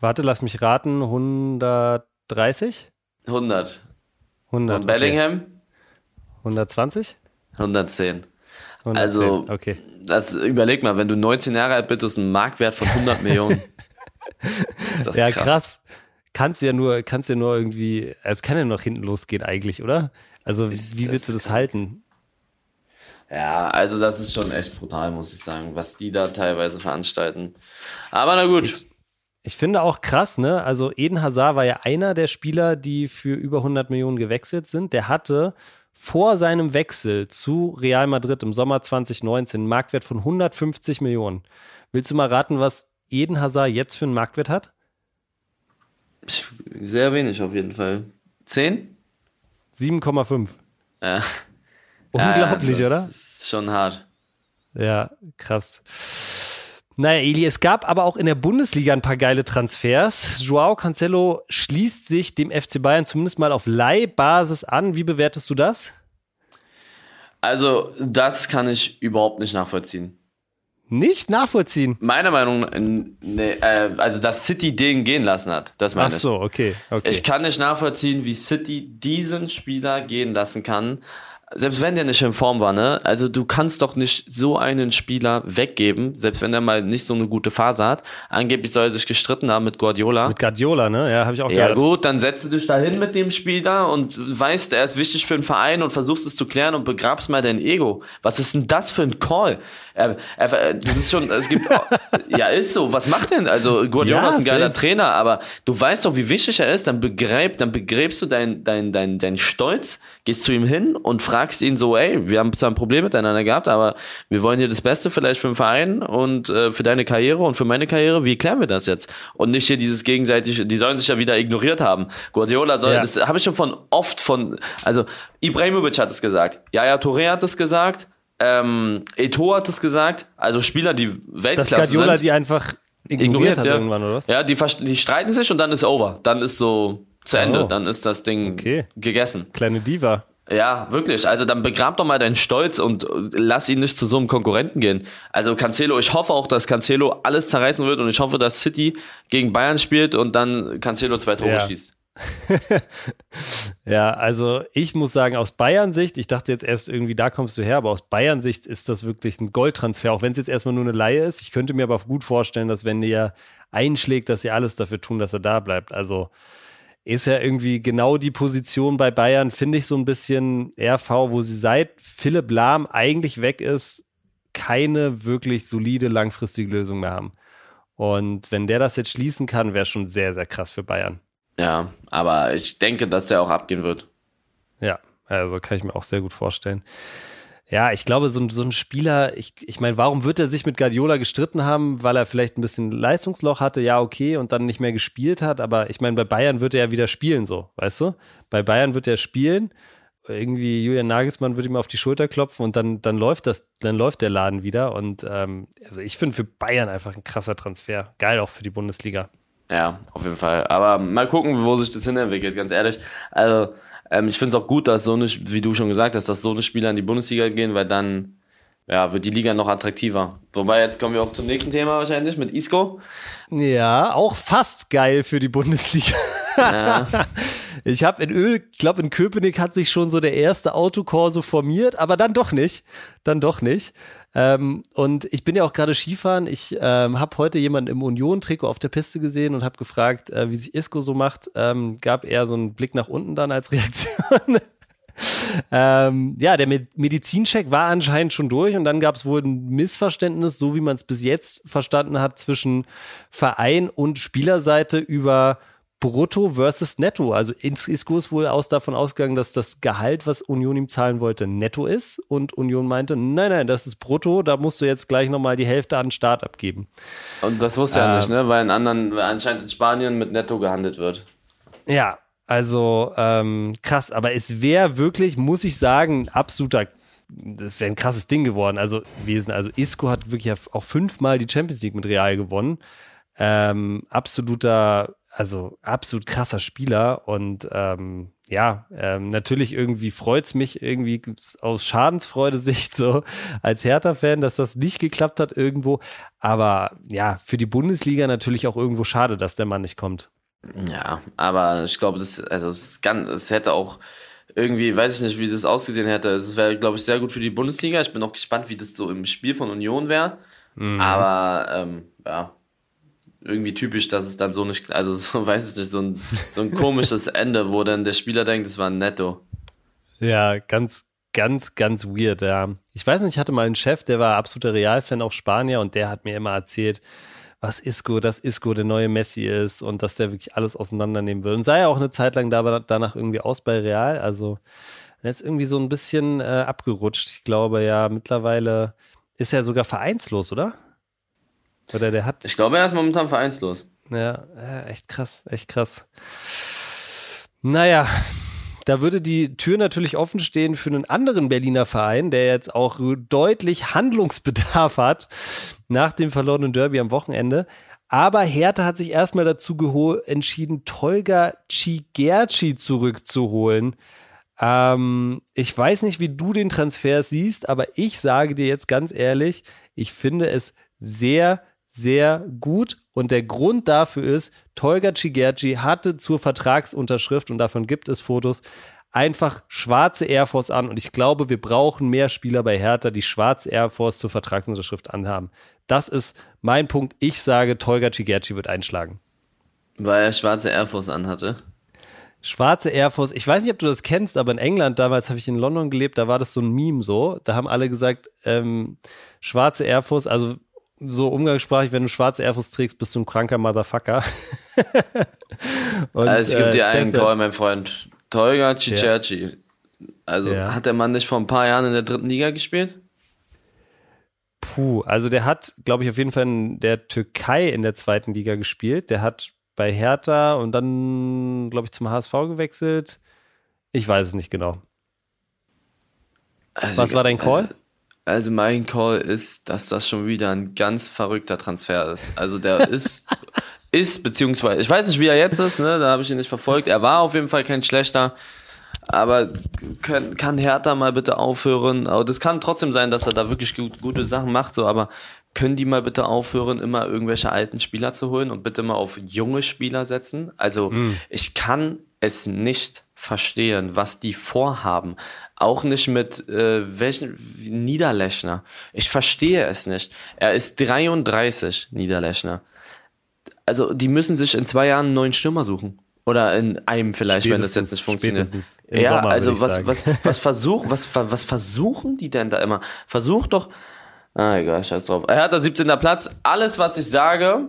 Warte, lass mich raten. 130? 100. 100. Und Bellingham? Okay. 120? 110. 110. Also, okay. das, überleg mal, wenn du 19 Jahre alt bist, ist ein Marktwert von 100 Millionen. ja, krass. krass. Kannst ja nur, kannst ja nur irgendwie, es kann ja noch hinten losgehen eigentlich, oder? Also, ist wie willst du das halten? Ja, also das ist schon echt brutal, muss ich sagen, was die da teilweise veranstalten. Aber na gut. Ich, ich finde auch krass, ne? Also Eden Hazard war ja einer der Spieler, die für über 100 Millionen gewechselt sind. Der hatte vor seinem Wechsel zu Real Madrid im Sommer 2019 einen Marktwert von 150 Millionen. Willst du mal raten, was Eden Hazard jetzt für einen Marktwert hat? Sehr wenig auf jeden Fall. 10? 7,5. Ja. Unglaublich, ja, oder? Das ist schon hart. Ja, krass. Naja, Eli, es gab aber auch in der Bundesliga ein paar geile Transfers. Joao Cancelo schließt sich dem FC Bayern zumindest mal auf Leihbasis an. Wie bewertest du das? Also, das kann ich überhaupt nicht nachvollziehen. Nicht nachvollziehen? Meiner Meinung nach, nee, äh, also dass City den gehen lassen hat. Das meine Ach so, okay, okay. Ich kann nicht nachvollziehen, wie City diesen Spieler gehen lassen kann selbst wenn der nicht in Form war, ne? Also du kannst doch nicht so einen Spieler weggeben, selbst wenn der mal nicht so eine gute Phase hat. Angeblich soll er sich gestritten haben mit Guardiola. Mit Guardiola, ne? Ja, habe ich auch ja, gehört. Ja gut, dann setzt du dich dahin mit dem Spieler und weißt, er ist wichtig für den Verein und versuchst es zu klären und begrabst mal dein Ego. Was ist denn das für ein Call? Er, er, das ist schon, es gibt, ja ist so. Was macht denn? Also Guardiola ja, ist ein geiler safe. Trainer, aber du weißt doch, wie wichtig er ist. Dann begräb, dann begräbst du dein, dein, dein, dein Stolz, gehst zu ihm hin und fragst fragst ihn so, ey, wir haben zwar ein Problem miteinander gehabt, aber wir wollen hier das Beste vielleicht für den Verein und äh, für deine Karriere und für meine Karriere. Wie klären wir das jetzt? Und nicht hier dieses gegenseitig, die sollen sich ja wieder ignoriert haben. Guardiola soll, ja. das habe ich schon von oft von, also Ibrahimovic hat es gesagt, Yaya Touré hat es gesagt, ähm, Eto hat es gesagt, also Spieler, die Weltklasse Das Guardiola, sind, die einfach ignoriert, ignoriert hat ja. irgendwann, oder was? Ja, die, die streiten sich und dann ist over. Dann ist so zu Ende. Oh. Dann ist das Ding okay. gegessen. Kleine Diva. Ja, wirklich. Also dann begrab doch mal deinen Stolz und lass ihn nicht zu so einem Konkurrenten gehen. Also Cancelo, ich hoffe auch, dass Cancelo alles zerreißen wird und ich hoffe, dass City gegen Bayern spielt und dann Cancelo zwei Tore ja. schießt. ja, also ich muss sagen, aus Bayern-Sicht, ich dachte jetzt erst irgendwie, da kommst du her, aber aus Bayern-Sicht ist das wirklich ein Goldtransfer, auch wenn es jetzt erstmal nur eine Laie ist. Ich könnte mir aber gut vorstellen, dass wenn der einschlägt, dass sie alles dafür tun, dass er da bleibt. Also ist ja irgendwie genau die Position bei Bayern, finde ich so ein bisschen RV, wo sie seit Philipp Lahm eigentlich weg ist, keine wirklich solide langfristige Lösung mehr haben. Und wenn der das jetzt schließen kann, wäre schon sehr, sehr krass für Bayern. Ja, aber ich denke, dass der auch abgehen wird. Ja, also kann ich mir auch sehr gut vorstellen. Ja, ich glaube, so ein, so ein Spieler, ich, ich meine, warum wird er sich mit Guardiola gestritten haben? Weil er vielleicht ein bisschen Leistungsloch hatte, ja, okay, und dann nicht mehr gespielt hat. Aber ich meine, bei Bayern wird er ja wieder spielen, so, weißt du? Bei Bayern wird er spielen. Irgendwie Julian Nagelsmann würde ihm auf die Schulter klopfen und dann, dann läuft das, dann läuft der Laden wieder. Und ähm, also ich finde für Bayern einfach ein krasser Transfer. Geil auch für die Bundesliga. Ja, auf jeden Fall. Aber mal gucken, wo sich das hinentwickelt, ganz ehrlich. Also, ähm, ich finde es auch gut, dass so eine, wie du schon gesagt hast, dass so eine Spieler in die Bundesliga gehen, weil dann ja, wird die Liga noch attraktiver. Wobei, jetzt kommen wir auch zum nächsten Thema wahrscheinlich mit Isco. Ja, auch fast geil für die Bundesliga. Ja. Ich habe in Öl, glaube in Köpenick hat sich schon so der erste Autokorso formiert, aber dann doch nicht. Dann doch nicht. Ähm, und ich bin ja auch gerade Skifahren. Ich ähm, habe heute jemanden im Union-Trikot auf der Piste gesehen und habe gefragt, äh, wie sich Isco so macht. Ähm, gab er so einen Blick nach unten dann als Reaktion. ähm, ja, der Medizincheck war anscheinend schon durch und dann gab es wohl ein Missverständnis, so wie man es bis jetzt verstanden hat, zwischen Verein und Spielerseite über Brutto versus Netto. Also Isco ist wohl aus davon ausgegangen, dass das Gehalt, was Union ihm zahlen wollte, netto ist. Und Union meinte, nein, nein, das ist brutto, da musst du jetzt gleich nochmal die Hälfte an Start abgeben. Und das wusste er äh, nicht, ne? Weil in anderen, anscheinend in Spanien mit netto gehandelt wird. Ja, also ähm, krass, aber es wäre wirklich, muss ich sagen, ein absoluter das wäre ein krasses Ding geworden. Also, Wesen, also Isco hat wirklich auch fünfmal die Champions League mit Real gewonnen. Ähm, absoluter, also absolut krasser Spieler und ähm, ja, ähm, natürlich irgendwie freut's mich irgendwie aus Schadensfreude-Sicht so als Hertha-Fan, dass das nicht geklappt hat irgendwo. Aber ja, für die Bundesliga natürlich auch irgendwo schade, dass der Mann nicht kommt. Ja, aber ich glaube, das, also es, kann, es hätte auch irgendwie, weiß ich nicht, wie das ausgesehen hätte. Es wäre, glaube ich, sehr gut für die Bundesliga. Ich bin auch gespannt, wie das so im Spiel von Union wäre. Mhm. Aber ähm, ja, irgendwie typisch, dass es dann so nicht, also so, weiß ich nicht, so ein, so ein komisches Ende, wo dann der Spieler denkt, es war ein Netto. Ja, ganz, ganz, ganz weird, ja. Ich weiß nicht, ich hatte mal einen Chef, der war absoluter Realfan, auch Spanier, und der hat mir immer erzählt, was Isco, dass Isco der neue Messi ist und dass der wirklich alles auseinandernehmen will. Und sah ja auch eine Zeit lang danach irgendwie aus bei Real. Also er ist irgendwie so ein bisschen äh, abgerutscht. Ich glaube ja, mittlerweile ist er sogar vereinslos, oder? Oder der hat. Ich glaube, er ist momentan vereinslos. Ja, echt krass, echt krass. Naja, da würde die Tür natürlich offen stehen für einen anderen Berliner Verein, der jetzt auch deutlich Handlungsbedarf hat nach dem verlorenen Derby am Wochenende. Aber Hertha hat sich erstmal dazu entschieden, Tolga Cigerci zurückzuholen. Ähm, ich weiß nicht, wie du den Transfer siehst, aber ich sage dir jetzt ganz ehrlich, ich finde es sehr, sehr gut. Und der Grund dafür ist, Tolga Cigerci hatte zur Vertragsunterschrift, und davon gibt es Fotos, einfach schwarze Air Force an. Und ich glaube, wir brauchen mehr Spieler bei Hertha, die schwarze Air Force zur Vertragsunterschrift anhaben. Das ist mein Punkt. Ich sage, Tolga Cigerci wird einschlagen. Weil er schwarze Air Force anhatte. Schwarze Air Force, ich weiß nicht, ob du das kennst, aber in England, damals habe ich in London gelebt, da war das so ein Meme so. Da haben alle gesagt, ähm, schwarze Air Force, also so umgangssprachlich, wenn du schwarze Air Force trägst, bist du ein kranker Motherfucker. Und, also ich gebe dir äh, einen Call, mein Freund. Tolga Cicerci. Ja. Also ja. hat der Mann nicht vor ein paar Jahren in der dritten Liga gespielt? Puh, also der hat, glaube ich, auf jeden Fall in der Türkei in der zweiten Liga gespielt. Der hat bei Hertha und dann, glaube ich, zum HSV gewechselt. Ich weiß es nicht genau. Also, Was war dein Call? Also, also, mein Call ist, dass das schon wieder ein ganz verrückter Transfer ist. Also der ist, ist, beziehungsweise, ich weiß nicht, wie er jetzt ist, ne? da habe ich ihn nicht verfolgt. Er war auf jeden Fall kein schlechter. Aber können, kann Hertha mal bitte aufhören? Aber das kann trotzdem sein, dass er da wirklich gut, gute Sachen macht, so, aber können die mal bitte aufhören, immer irgendwelche alten Spieler zu holen und bitte mal auf junge Spieler setzen? Also, mm. ich kann es nicht verstehen, was die vorhaben. Auch nicht mit äh, welchen Niederlechner. Ich verstehe es nicht. Er ist 33, Niederlechner. Also, die müssen sich in zwei Jahren einen neuen Stürmer suchen. Oder in einem vielleicht, spätestens, wenn das jetzt nicht funktioniert. Ja, Sommer, also was, was, was, versuch, was, was versuchen die denn da immer? Versuch doch. Ah, egal, scheiß drauf. Er hat da 17. Platz. Alles, was ich sage,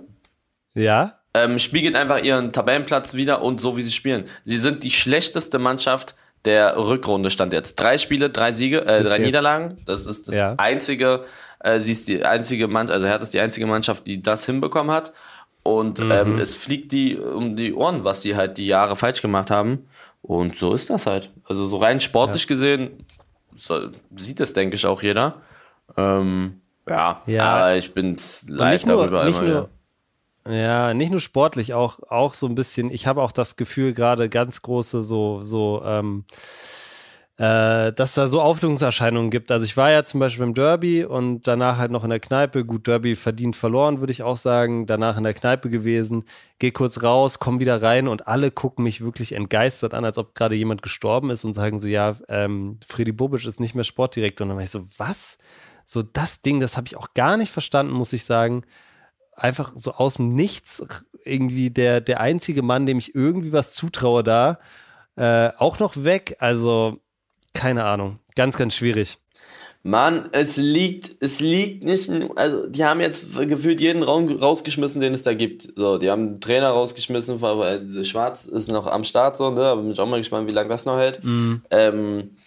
ja. Ähm, spiegelt einfach ihren Tabellenplatz wieder und so wie sie spielen. Sie sind die schlechteste Mannschaft der Rückrunde stand jetzt. Drei Spiele, drei Siege, äh, drei jetzt. Niederlagen. Das ist das ja. einzige, äh, sie ist die einzige Mannschaft, also Hertha ist die einzige Mannschaft, die das hinbekommen hat. Und mhm. ähm, es fliegt die um die Ohren, was sie halt die Jahre falsch gemacht haben. Und so ist das halt. Also so rein sportlich ja. gesehen so, sieht das, denke ich, auch jeder. Ähm, ja, ja, aber ich bin leid darüber nicht immer. Nur, ja, nicht nur sportlich, auch, auch so ein bisschen. Ich habe auch das Gefühl, gerade ganz große so, so ähm, äh, dass da so Auflösungserscheinungen gibt. Also ich war ja zum Beispiel beim Derby und danach halt noch in der Kneipe. Gut, Derby verdient verloren, würde ich auch sagen. Danach in der Kneipe gewesen, geh kurz raus, komm wieder rein und alle gucken mich wirklich entgeistert an, als ob gerade jemand gestorben ist und sagen so, ja, ähm, Freddy Bobic ist nicht mehr Sportdirektor. Und dann war ich so, was? So das Ding, das habe ich auch gar nicht verstanden, muss ich sagen. Einfach so aus dem Nichts irgendwie der, der einzige Mann, dem ich irgendwie was zutraue da, äh, auch noch weg. Also keine Ahnung. Ganz, ganz schwierig. Mann, es liegt, es liegt nicht, also die haben jetzt gefühlt jeden Raum rausgeschmissen, den es da gibt. So, die haben einen Trainer rausgeschmissen, weil Schwarz ist noch am Start, so, ne? Aber bin ich auch mal gespannt, wie lange das noch hält. Mhm. Ähm,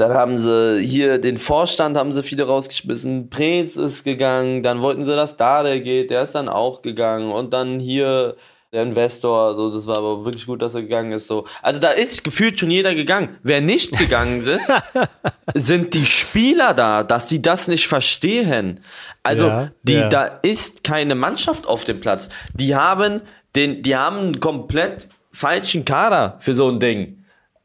dann haben sie hier den Vorstand haben sie viele rausgeschmissen. Preetz ist gegangen, dann wollten sie, dass Dade geht, der ist dann auch gegangen. Und dann hier der Investor, so, das war aber wirklich gut, dass er gegangen ist, so. Also da ist gefühlt schon jeder gegangen. Wer nicht gegangen ist, sind die Spieler da, dass sie das nicht verstehen. Also, ja, die, ja. da ist keine Mannschaft auf dem Platz. Die haben den, die haben einen komplett falschen Kader für so ein Ding.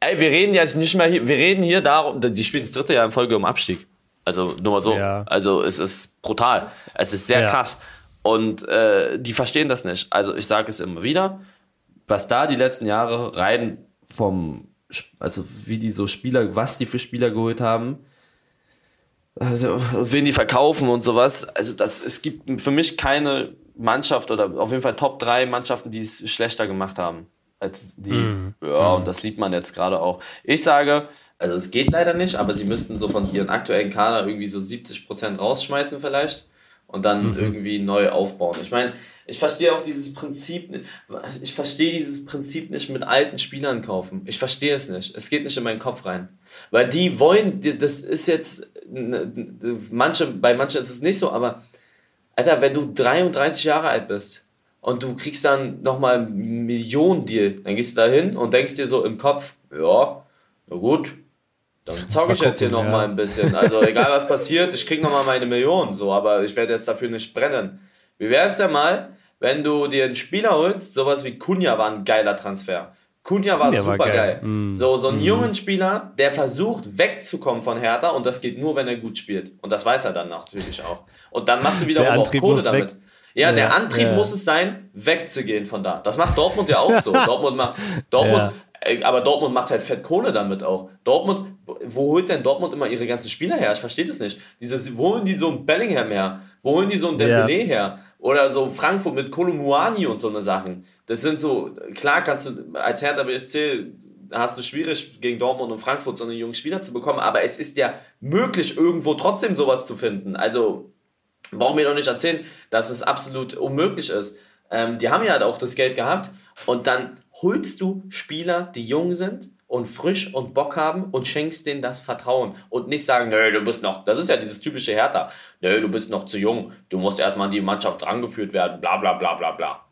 Ey, wir reden jetzt nicht mehr hier, wir reden hier darum, die spielen das dritte Jahr in Folge um Abstieg. Also nur mal so. Ja. Also es ist brutal. Es ist sehr krass. Und äh, die verstehen das nicht. Also ich sage es immer wieder, was da die letzten Jahre rein vom, also wie die so Spieler, was die für Spieler geholt haben, also wen die verkaufen und sowas. Also das, es gibt für mich keine Mannschaft oder auf jeden Fall Top 3 Mannschaften, die es schlechter gemacht haben als die. Mhm. Ja, und das sieht man jetzt gerade auch. Ich sage, also es geht leider nicht, aber sie müssten so von ihren aktuellen Kader irgendwie so 70 Prozent rausschmeißen vielleicht und dann mhm. irgendwie neu aufbauen. Ich meine, ich verstehe auch dieses Prinzip, ich verstehe dieses Prinzip nicht mit alten Spielern kaufen. Ich verstehe es nicht. Es geht nicht in meinen Kopf rein. Weil die wollen, das ist jetzt, manche, bei manchen ist es nicht so, aber Alter, wenn du 33 Jahre alt bist und du kriegst dann nochmal einen Millionen-Deal, dann gehst du da hin und denkst dir so im Kopf, ja, na gut, dann zocke ich jetzt hier noch ja. mal ein bisschen. Also egal was passiert, ich krieg noch mal meine Millionen, so, aber ich werde jetzt dafür nicht brennen. Wie wäre es denn mal, wenn du dir einen Spieler holst, sowas wie Kunja war ein geiler Transfer. Kunja war super geil. geil. Mm. So, so einen mm. jungen Spieler, der versucht wegzukommen von Hertha und das geht nur, wenn er gut spielt. Und das weiß er dann natürlich auch. Und dann machst du wieder auch Kohle damit. Weg. Ja, ja, der Antrieb ja. muss es sein, wegzugehen von da. Das macht Dortmund ja auch so. Dortmund macht, Dortmund, ja. Äh, aber Dortmund macht halt fett Kohle damit auch. Dortmund, wo holt denn Dortmund immer ihre ganzen Spieler her? Ich verstehe das nicht. Dieses, wo holen die so einen Bellingham her? Wo holen die so einen Dembélé her? Oder so Frankfurt mit Kolumuani und so eine Sachen. Das sind so, klar kannst du als Hertha BSC hast du schwierig gegen Dortmund und Frankfurt so einen jungen Spieler zu bekommen, aber es ist ja möglich, irgendwo trotzdem sowas zu finden. Also brauchen wir doch nicht erzählen, dass es absolut unmöglich ist. Ähm, die haben ja halt auch das Geld gehabt und dann holst du Spieler, die jung sind und frisch und Bock haben und schenkst denen das Vertrauen und nicht sagen, nö, du bist noch, das ist ja dieses typische Hertha, nö, du bist noch zu jung, du musst erstmal an die Mannschaft rangeführt werden, bla bla bla bla bla.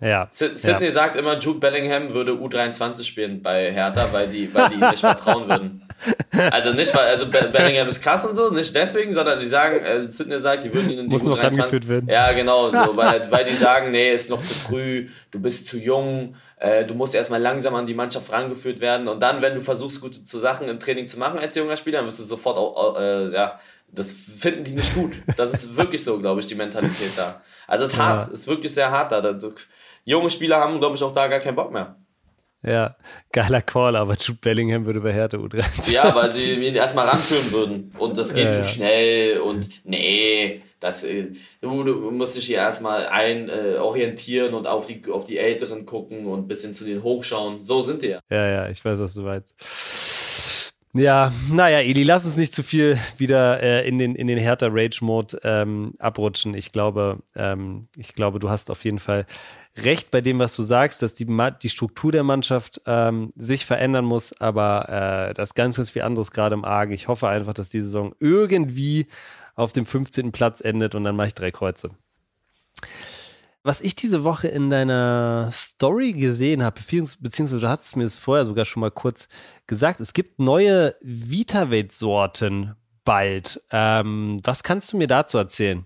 Ja. Sidney ja. sagt immer, Jude Bellingham würde U23 spielen bei Hertha, weil die, weil die ihm nicht vertrauen würden. Also nicht, weil, also Bellingham ist krass und so, nicht deswegen, sondern die sagen, äh, Sidney sagt, die würden ihn in die Muss U23. Noch rangeführt werden. Ja, genau, so, weil, weil die sagen, nee, ist noch zu früh, du bist zu jung, äh, du musst erstmal langsam an die Mannschaft rangeführt werden und dann, wenn du versuchst, gute Sachen im Training zu machen als junger Spieler, dann wirst du sofort auch, äh, ja, das finden die nicht gut. Das ist wirklich so, glaube ich, die Mentalität da. Also es ist hart, es ist wirklich sehr hart da. Junge Spieler haben, glaube ich, auch da gar keinen Bock mehr. Ja, geiler Call, aber Jude Bellingham würde bei Hertha U13. Ja, weil sie ihn erstmal ranführen würden. Und das geht ja, zu ja. schnell und nee, das, äh, du, du musst dich hier erstmal ein äh, orientieren und auf die, auf die Älteren gucken und ein bisschen zu den hochschauen. So sind die ja. Ja, ja, ich weiß, was du meinst. Ja, naja, Eli, lass uns nicht zu viel wieder äh, in den, in den härter Rage-Mode ähm, abrutschen. Ich glaube, ähm, ich glaube, du hast auf jeden Fall recht bei dem, was du sagst, dass die, die Struktur der Mannschaft ähm, sich verändern muss, aber äh, das ganz, ganz viel anderes gerade im Argen. Ich hoffe einfach, dass die Saison irgendwie auf dem 15. Platz endet und dann mache ich drei Kreuze. Was ich diese Woche in deiner Story gesehen habe, beziehungsweise du hattest mir das vorher sogar schon mal kurz gesagt, es gibt neue Vitavate-Sorten bald. Ähm, was kannst du mir dazu erzählen?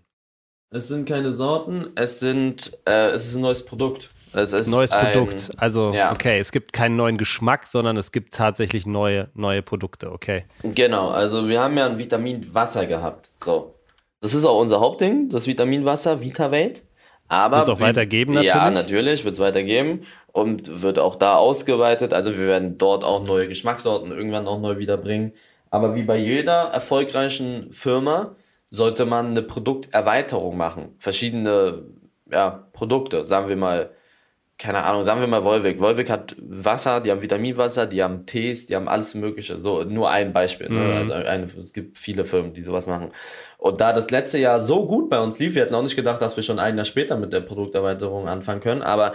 Es sind keine Sorten, es sind, äh, es ist ein neues Produkt. Es ist neues ein, Produkt. Also, ja. okay, es gibt keinen neuen Geschmack, sondern es gibt tatsächlich neue, neue Produkte, okay. Genau, also wir haben ja ein Vitaminwasser gehabt. So. Das ist auch unser Hauptding, das Vitaminwasser, VitaVate. Aber wird es auch weitergeben natürlich? Ja, natürlich wird es weitergeben und wird auch da ausgeweitet. Also wir werden dort auch neue Geschmackssorten irgendwann auch neu wiederbringen. Aber wie bei jeder erfolgreichen Firma sollte man eine Produkterweiterung machen. Verschiedene ja, Produkte, sagen wir mal, keine Ahnung, sagen wir mal Wolwig. Wolwig hat Wasser, die haben Vitaminwasser, die haben Tees, die haben alles Mögliche. So, nur ein Beispiel. Ne? Mhm. Also eine, es gibt viele Firmen, die sowas machen. Und da das letzte Jahr so gut bei uns lief, wir hatten auch nicht gedacht, dass wir schon ein Jahr später mit der Produkterweiterung anfangen können, aber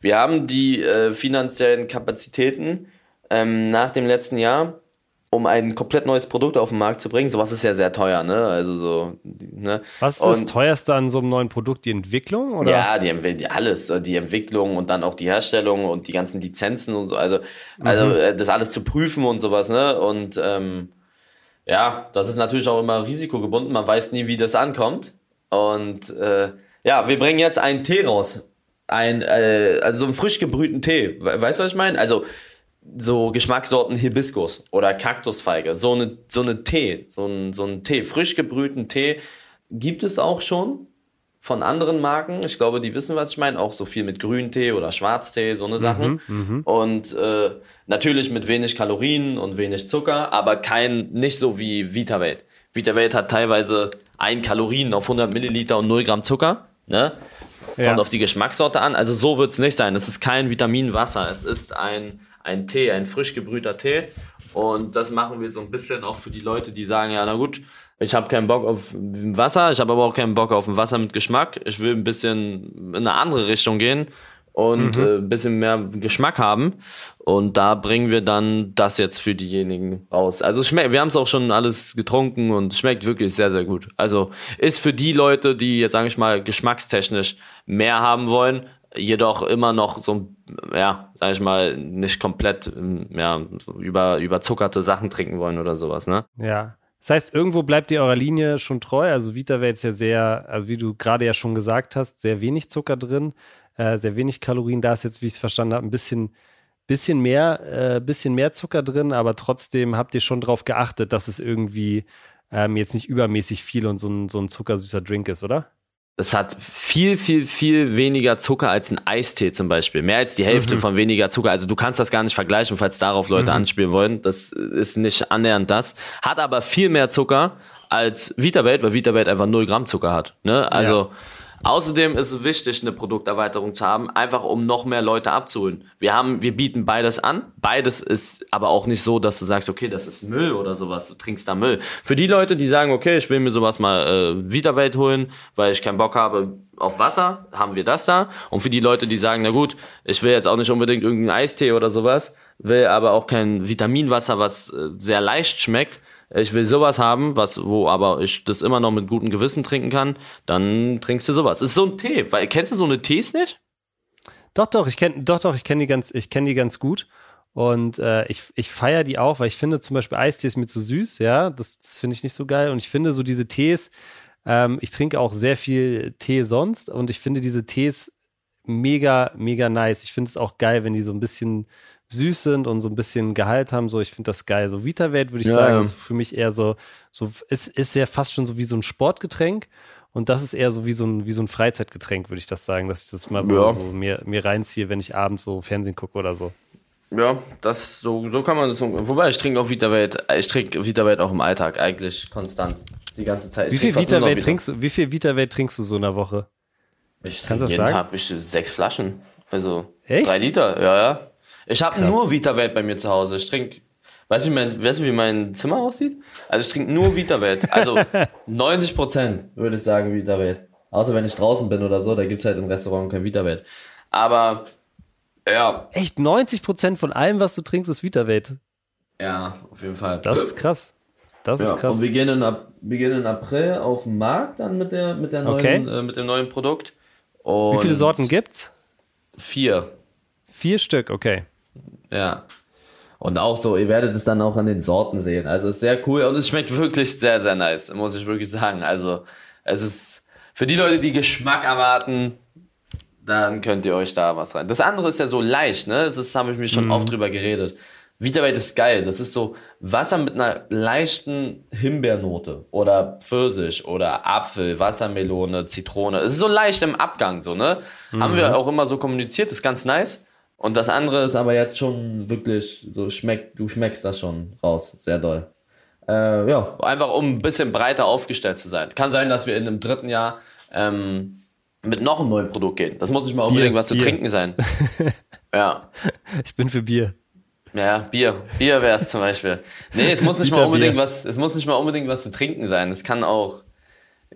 wir haben die äh, finanziellen Kapazitäten ähm, nach dem letzten Jahr um ein komplett neues Produkt auf den Markt zu bringen. Sowas ist ja sehr teuer, ne? Also so, ne? Was ist und, das teuerste an so einem neuen Produkt? Die Entwicklung? Oder? Ja, die, alles. Die Entwicklung und dann auch die Herstellung und die ganzen Lizenzen und so. Also, also mhm. Äh, das alles zu prüfen und sowas, ne? Und ähm, ja, das ist natürlich auch immer risikogebunden. Man weiß nie, wie das ankommt. Und äh, ja, wir bringen jetzt einen Tee raus. Ein, äh, also so einen frisch gebrühten Tee. Weißt du, was ich meine? Also so Geschmackssorten Hibiskus oder Kaktusfeige, so eine, so eine Tee, so ein, so ein Tee, frisch gebrühten Tee gibt es auch schon von anderen Marken. Ich glaube, die wissen, was ich meine. Auch so viel mit Grüntee oder Schwarztee, so eine Sachen. Mhm, mh. Und äh, natürlich mit wenig Kalorien und wenig Zucker, aber kein, nicht so wie VitaVate. VitaVate hat teilweise ein Kalorien auf 100 Milliliter und 0 Gramm Zucker. Ne? Kommt ja. auf die Geschmackssorte an. Also so wird es nicht sein. Es ist kein Vitaminwasser. Es ist ein ein Tee, ein frisch gebrühter Tee. Und das machen wir so ein bisschen auch für die Leute, die sagen, ja, na gut, ich habe keinen Bock auf Wasser, ich habe aber auch keinen Bock auf ein Wasser mit Geschmack. Ich will ein bisschen in eine andere Richtung gehen und mhm. äh, ein bisschen mehr Geschmack haben. Und da bringen wir dann das jetzt für diejenigen raus. Also schmeckt, wir haben es auch schon alles getrunken und schmeckt wirklich sehr, sehr gut. Also ist für die Leute, die jetzt, sage ich mal, geschmackstechnisch mehr haben wollen, jedoch immer noch so, ja, sag ich mal, nicht komplett ja, über, überzuckerte Sachen trinken wollen oder sowas, ne? Ja. Das heißt, irgendwo bleibt ihr eurer Linie schon treu. Also Vita wäre jetzt ja sehr, also wie du gerade ja schon gesagt hast, sehr wenig Zucker drin, äh, sehr wenig Kalorien. Da ist jetzt, wie ich es verstanden habe, ein bisschen, bisschen mehr, äh, bisschen mehr Zucker drin, aber trotzdem habt ihr schon darauf geachtet, dass es irgendwie ähm, jetzt nicht übermäßig viel und so ein, so ein zuckersüßer Drink ist, oder? Das hat viel, viel, viel weniger Zucker als ein Eistee zum Beispiel. Mehr als die Hälfte mhm. von weniger Zucker. Also du kannst das gar nicht vergleichen, falls darauf Leute mhm. anspielen wollen. Das ist nicht annähernd das. Hat aber viel mehr Zucker als VitaWelt, weil VitaWelt einfach 0 Gramm Zucker hat. Ne? Also ja. Außerdem ist es wichtig, eine Produkterweiterung zu haben, einfach um noch mehr Leute abzuholen. Wir haben, wir bieten beides an. Beides ist aber auch nicht so, dass du sagst, okay, das ist Müll oder sowas, du trinkst da Müll. Für die Leute, die sagen, okay, ich will mir sowas mal äh, Wiederwelt holen, weil ich keinen Bock habe auf Wasser, haben wir das da. Und für die Leute, die sagen, na gut, ich will jetzt auch nicht unbedingt irgendeinen Eistee oder sowas, will aber auch kein Vitaminwasser, was äh, sehr leicht schmeckt, ich will sowas haben, was, wo aber ich das immer noch mit gutem Gewissen trinken kann, dann trinkst du sowas. Ist so ein Tee. Weil, kennst du so eine Tees nicht? Doch, doch, ich kenne, doch, doch, ich die ganz, die ganz gut. Und äh, ich, ich feiere die auch, weil ich finde zum Beispiel Eistees mit so süß, ja, das, das finde ich nicht so geil. Und ich finde so diese Tees, ähm, ich trinke auch sehr viel Tee sonst und ich finde diese Tees mega, mega nice. Ich finde es auch geil, wenn die so ein bisschen süß sind und so ein bisschen Gehalt haben. So, ich finde das geil. So Vita-Welt würde ich ja, sagen, ja. ist für mich eher so, so ist, ist ja fast schon so wie so ein Sportgetränk. Und das ist eher so wie so ein, wie so ein Freizeitgetränk, würde ich das sagen, dass ich das mal so, ja. so mir, mir reinziehe, wenn ich abends so Fernsehen gucke oder so. Ja, das so, so kann man das. Wobei ich trinke auch Vita-Welt, ich trinke Vita-Welt auch im Alltag, eigentlich konstant. Die ganze Zeit. wie viel Vita-Welt trinkst du, wie viel Vita-Welt trinkst du so in der Woche? Ich trinke jeden sagen? Tag ich, sechs Flaschen. Also Echt? drei Liter, ja, ja. Ich habe nur Vita-Welt bei mir zu Hause. Ich trinke, weißt du, wie mein, weißt du, wie mein Zimmer aussieht? Also ich trinke nur Vita-Welt. Also 90 Prozent würde ich sagen Vita-Welt. Außer wenn ich draußen bin oder so, da gibt's halt im Restaurant kein Vita-Welt. Aber ja. Echt 90 Prozent von allem, was du trinkst, ist Vita-Welt. Ja, auf jeden Fall. Das ist krass. Das ja, ist krass. Und wir gehen, in, wir gehen in April auf den Markt dann mit, der, mit, der neuen, okay. äh, mit dem neuen Produkt. Und Wie viele Sorten gibt's? Vier. Vier Stück, okay. Ja. Und auch so, ihr werdet es dann auch an den Sorten sehen. Also es ist sehr cool und es schmeckt wirklich sehr, sehr nice, muss ich wirklich sagen. Also es ist für die Leute, die Geschmack erwarten, dann könnt ihr euch da was rein. Das andere ist ja so leicht, ne? Das habe ich mir schon mhm. oft drüber geredet. Wiederweit ist geil. Das ist so Wasser mit einer leichten Himbeernote oder Pfirsich oder Apfel, Wassermelone, Zitrone. Es ist so leicht im Abgang, so, ne? Mhm. Haben wir auch immer so kommuniziert, ist ganz nice. Und das andere ist aber jetzt schon wirklich so schmeckt, du schmeckst das schon raus, sehr doll. Äh, ja, einfach um ein bisschen breiter aufgestellt zu sein. Kann sein, dass wir in einem dritten Jahr ähm, mit noch einem neuen Produkt gehen. Das muss nicht mal unbedingt Bier, was zu Bier. trinken sein. ja. Ich bin für Bier. Ja, Bier. Bier wäre es zum Beispiel. Nee, es muss nicht mal unbedingt was, es muss nicht mal unbedingt was zu trinken sein. Es kann auch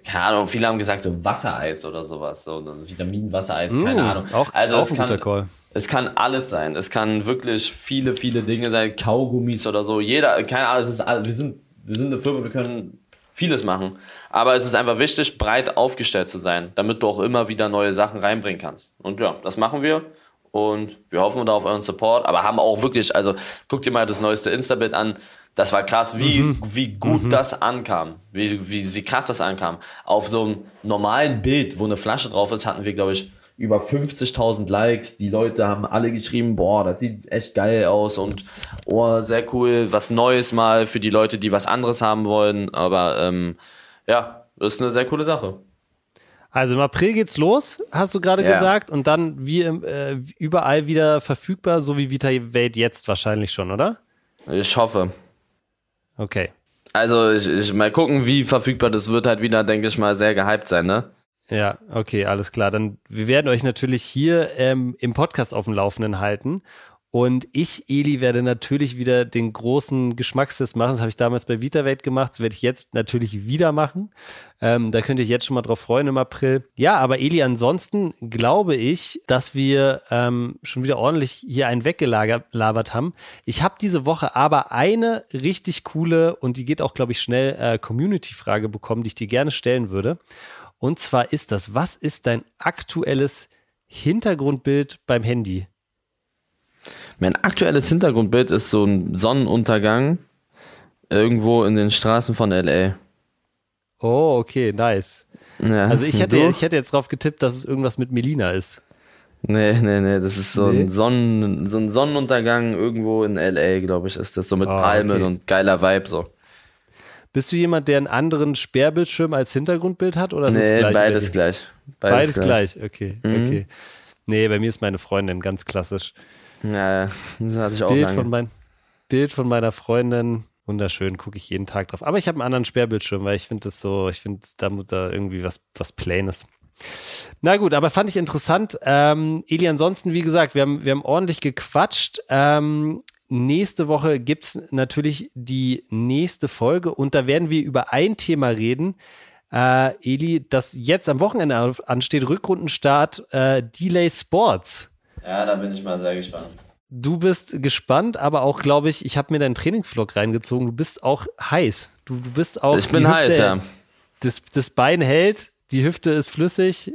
keine Ahnung, viele haben gesagt so Wassereis oder sowas, so also Vitamin-Wassereis, mm, keine Ahnung. Auch, also auch es, kann, Call. es kann alles sein. Es kann wirklich viele, viele Dinge sein, Kaugummis oder so. Jeder, keine Ahnung, es ist, wir sind, wir sind eine Firma, wir können vieles machen. Aber es ist einfach wichtig, breit aufgestellt zu sein, damit du auch immer wieder neue Sachen reinbringen kannst. Und ja, das machen wir. Und wir hoffen da auf euren Support, aber haben auch wirklich, also guck dir mal das neueste Insta-Bild an. Das war krass, wie, mhm. wie gut mhm. das ankam. Wie, wie, wie krass das ankam. Auf so einem normalen Bild, wo eine Flasche drauf ist, hatten wir, glaube ich, über 50.000 Likes. Die Leute haben alle geschrieben, boah, das sieht echt geil aus und oh, sehr cool, was Neues mal für die Leute, die was anderes haben wollen. Aber ähm, ja, ist eine sehr coole Sache. Also im April geht's los, hast du gerade ja. gesagt, und dann wie äh, überall wieder verfügbar, so wie Vita Welt jetzt wahrscheinlich schon, oder? Ich hoffe. Okay. Also ich, ich mal gucken, wie verfügbar das wird halt wieder, denke ich mal, sehr gehypt sein, ne? Ja, okay, alles klar. Dann wir werden euch natürlich hier ähm, im Podcast auf dem Laufenden halten und ich, Eli, werde natürlich wieder den großen Geschmackstest machen. Das habe ich damals bei VitaWelt gemacht. Das werde ich jetzt natürlich wieder machen. Ähm, da könnt ihr euch jetzt schon mal drauf freuen im April. Ja, aber Eli, ansonsten glaube ich, dass wir ähm, schon wieder ordentlich hier einen weggelabert haben. Ich habe diese Woche aber eine richtig coole und die geht auch, glaube ich, schnell äh, Community-Frage bekommen, die ich dir gerne stellen würde. Und zwar ist das, was ist dein aktuelles Hintergrundbild beim Handy? Mein aktuelles Hintergrundbild ist so ein Sonnenuntergang irgendwo in den Straßen von LA. Oh, okay, nice. Ja, also ich hätte, ich hätte jetzt drauf getippt, dass es irgendwas mit Melina ist. Nee, nee, nee, das ist so, nee. ein, Sonnen, so ein Sonnenuntergang irgendwo in LA, glaube ich, ist das so mit oh, Palmen okay. und geiler Vibe so. Bist du jemand, der einen anderen Sperrbildschirm als Hintergrundbild hat? Oder ist nee, es gleich beides gleich. Beides, beides gleich. gleich. okay, mhm. okay. Nee, bei mir ist meine Freundin ganz klassisch. Ja, das hatte ich auch Bild lange. Von mein, Bild von meiner Freundin, wunderschön, gucke ich jeden Tag drauf. Aber ich habe einen anderen Sperrbildschirm, weil ich finde das so, ich finde da, da irgendwie was, was Plaines. Na gut, aber fand ich interessant. Ähm, Eli, ansonsten, wie gesagt, wir haben, wir haben ordentlich gequatscht. Ähm, nächste Woche gibt es natürlich die nächste Folge und da werden wir über ein Thema reden. Äh, Eli, das jetzt am Wochenende ansteht, Rückrundenstart, äh, Delay Sports. Ja, da bin ich mal sehr gespannt. Du bist gespannt, aber auch, glaube ich, ich habe mir deinen Trainingsvlog reingezogen. Du bist auch heiß. Du, du bist auch. Ich bin Hüfte, heiß, ja. Das, das Bein hält, die Hüfte ist flüssig.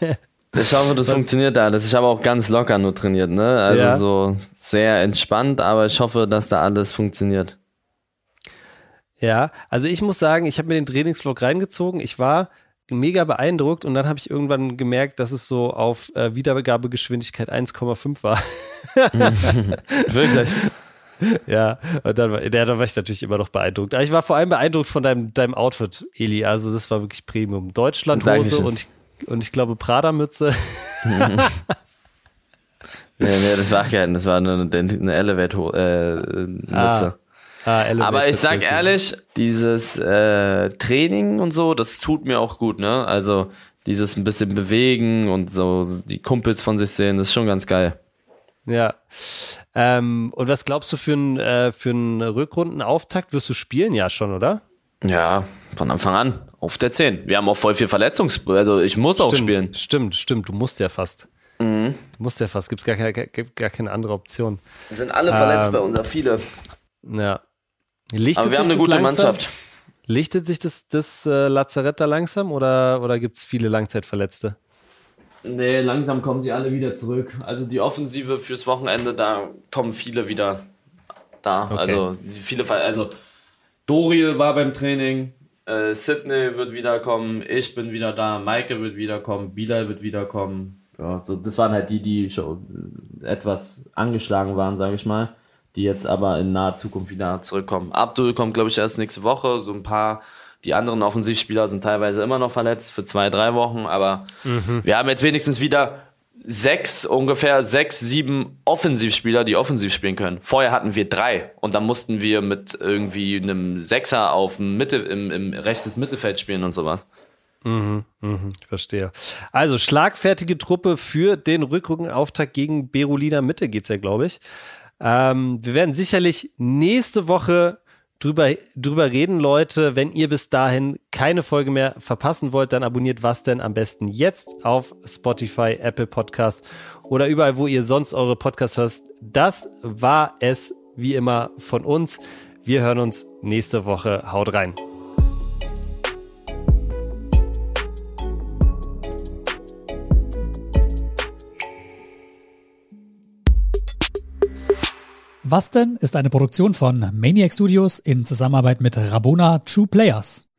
Ich hoffe, das Was? funktioniert alles. Ich habe auch ganz locker nur trainiert, ne? Also ja. so sehr entspannt, aber ich hoffe, dass da alles funktioniert. Ja, also ich muss sagen, ich habe mir den Trainingsvlog reingezogen. Ich war mega beeindruckt und dann habe ich irgendwann gemerkt, dass es so auf äh, Wiedergabegeschwindigkeit 1,5 war. Wirklich? Ja, und dann, war, ja, dann war ich natürlich immer noch beeindruckt. Aber ich war vor allem beeindruckt von deinem, deinem Outfit, Eli. Also das war wirklich Premium. Deutschlandhose und ich, und ich glaube Prada-Mütze. nee, nee, das war kein, das war eine, eine Elevate-Mütze. Äh, ah. Ah, Aber ich sag ehrlich, dieses äh, Training und so, das tut mir auch gut, ne? Also dieses ein bisschen bewegen und so die Kumpels von sich sehen, das ist schon ganz geil. Ja. Ähm, und was glaubst du für einen äh, für einen Rückrundenauftakt? Wirst du spielen ja schon, oder? Ja, von Anfang an. Auf der 10. Wir haben auch voll viel Verletzungs... Also ich muss stimmt, auch spielen. Stimmt, stimmt. Du musst ja fast. Mhm. Du musst ja fast. Gibt gar keine, gar keine andere Option. Wir sind alle verletzt ähm, bei uns, viele. Ja. Lichtet Aber wir haben eine gute langsam? Mannschaft. Lichtet sich das, das äh, Lazarett da langsam oder, oder gibt es viele Langzeitverletzte? Nee, langsam kommen sie alle wieder zurück. Also die Offensive fürs Wochenende, da kommen viele wieder da. Okay. Also viele also Doriel war beim Training, äh, Sydney wird wiederkommen, ich bin wieder da, Maike wird wiederkommen, Bilal wird wiederkommen. Ja, so, das waren halt die, die schon etwas angeschlagen waren, sage ich mal die jetzt aber in naher Zukunft wieder zurückkommen. Abdul kommt, glaube ich, erst nächste Woche. So ein paar, die anderen Offensivspieler sind teilweise immer noch verletzt für zwei, drei Wochen, aber mhm. wir haben jetzt wenigstens wieder sechs, ungefähr sechs, sieben Offensivspieler, die offensiv spielen können. Vorher hatten wir drei und dann mussten wir mit irgendwie einem Sechser auf Mitte, im, im rechtes Mittelfeld spielen und sowas. Mhm, mhm, verstehe. Also schlagfertige Truppe für den Rückrückenauftakt gegen Berolina Mitte geht's ja, glaube ich. Ähm, wir werden sicherlich nächste Woche drüber, drüber reden, Leute. Wenn ihr bis dahin keine Folge mehr verpassen wollt, dann abonniert was denn am besten jetzt auf Spotify, Apple Podcasts oder überall, wo ihr sonst eure Podcasts hört. Das war es wie immer von uns. Wir hören uns nächste Woche. Haut rein. Was denn ist eine Produktion von Maniac Studios in Zusammenarbeit mit Rabona True Players.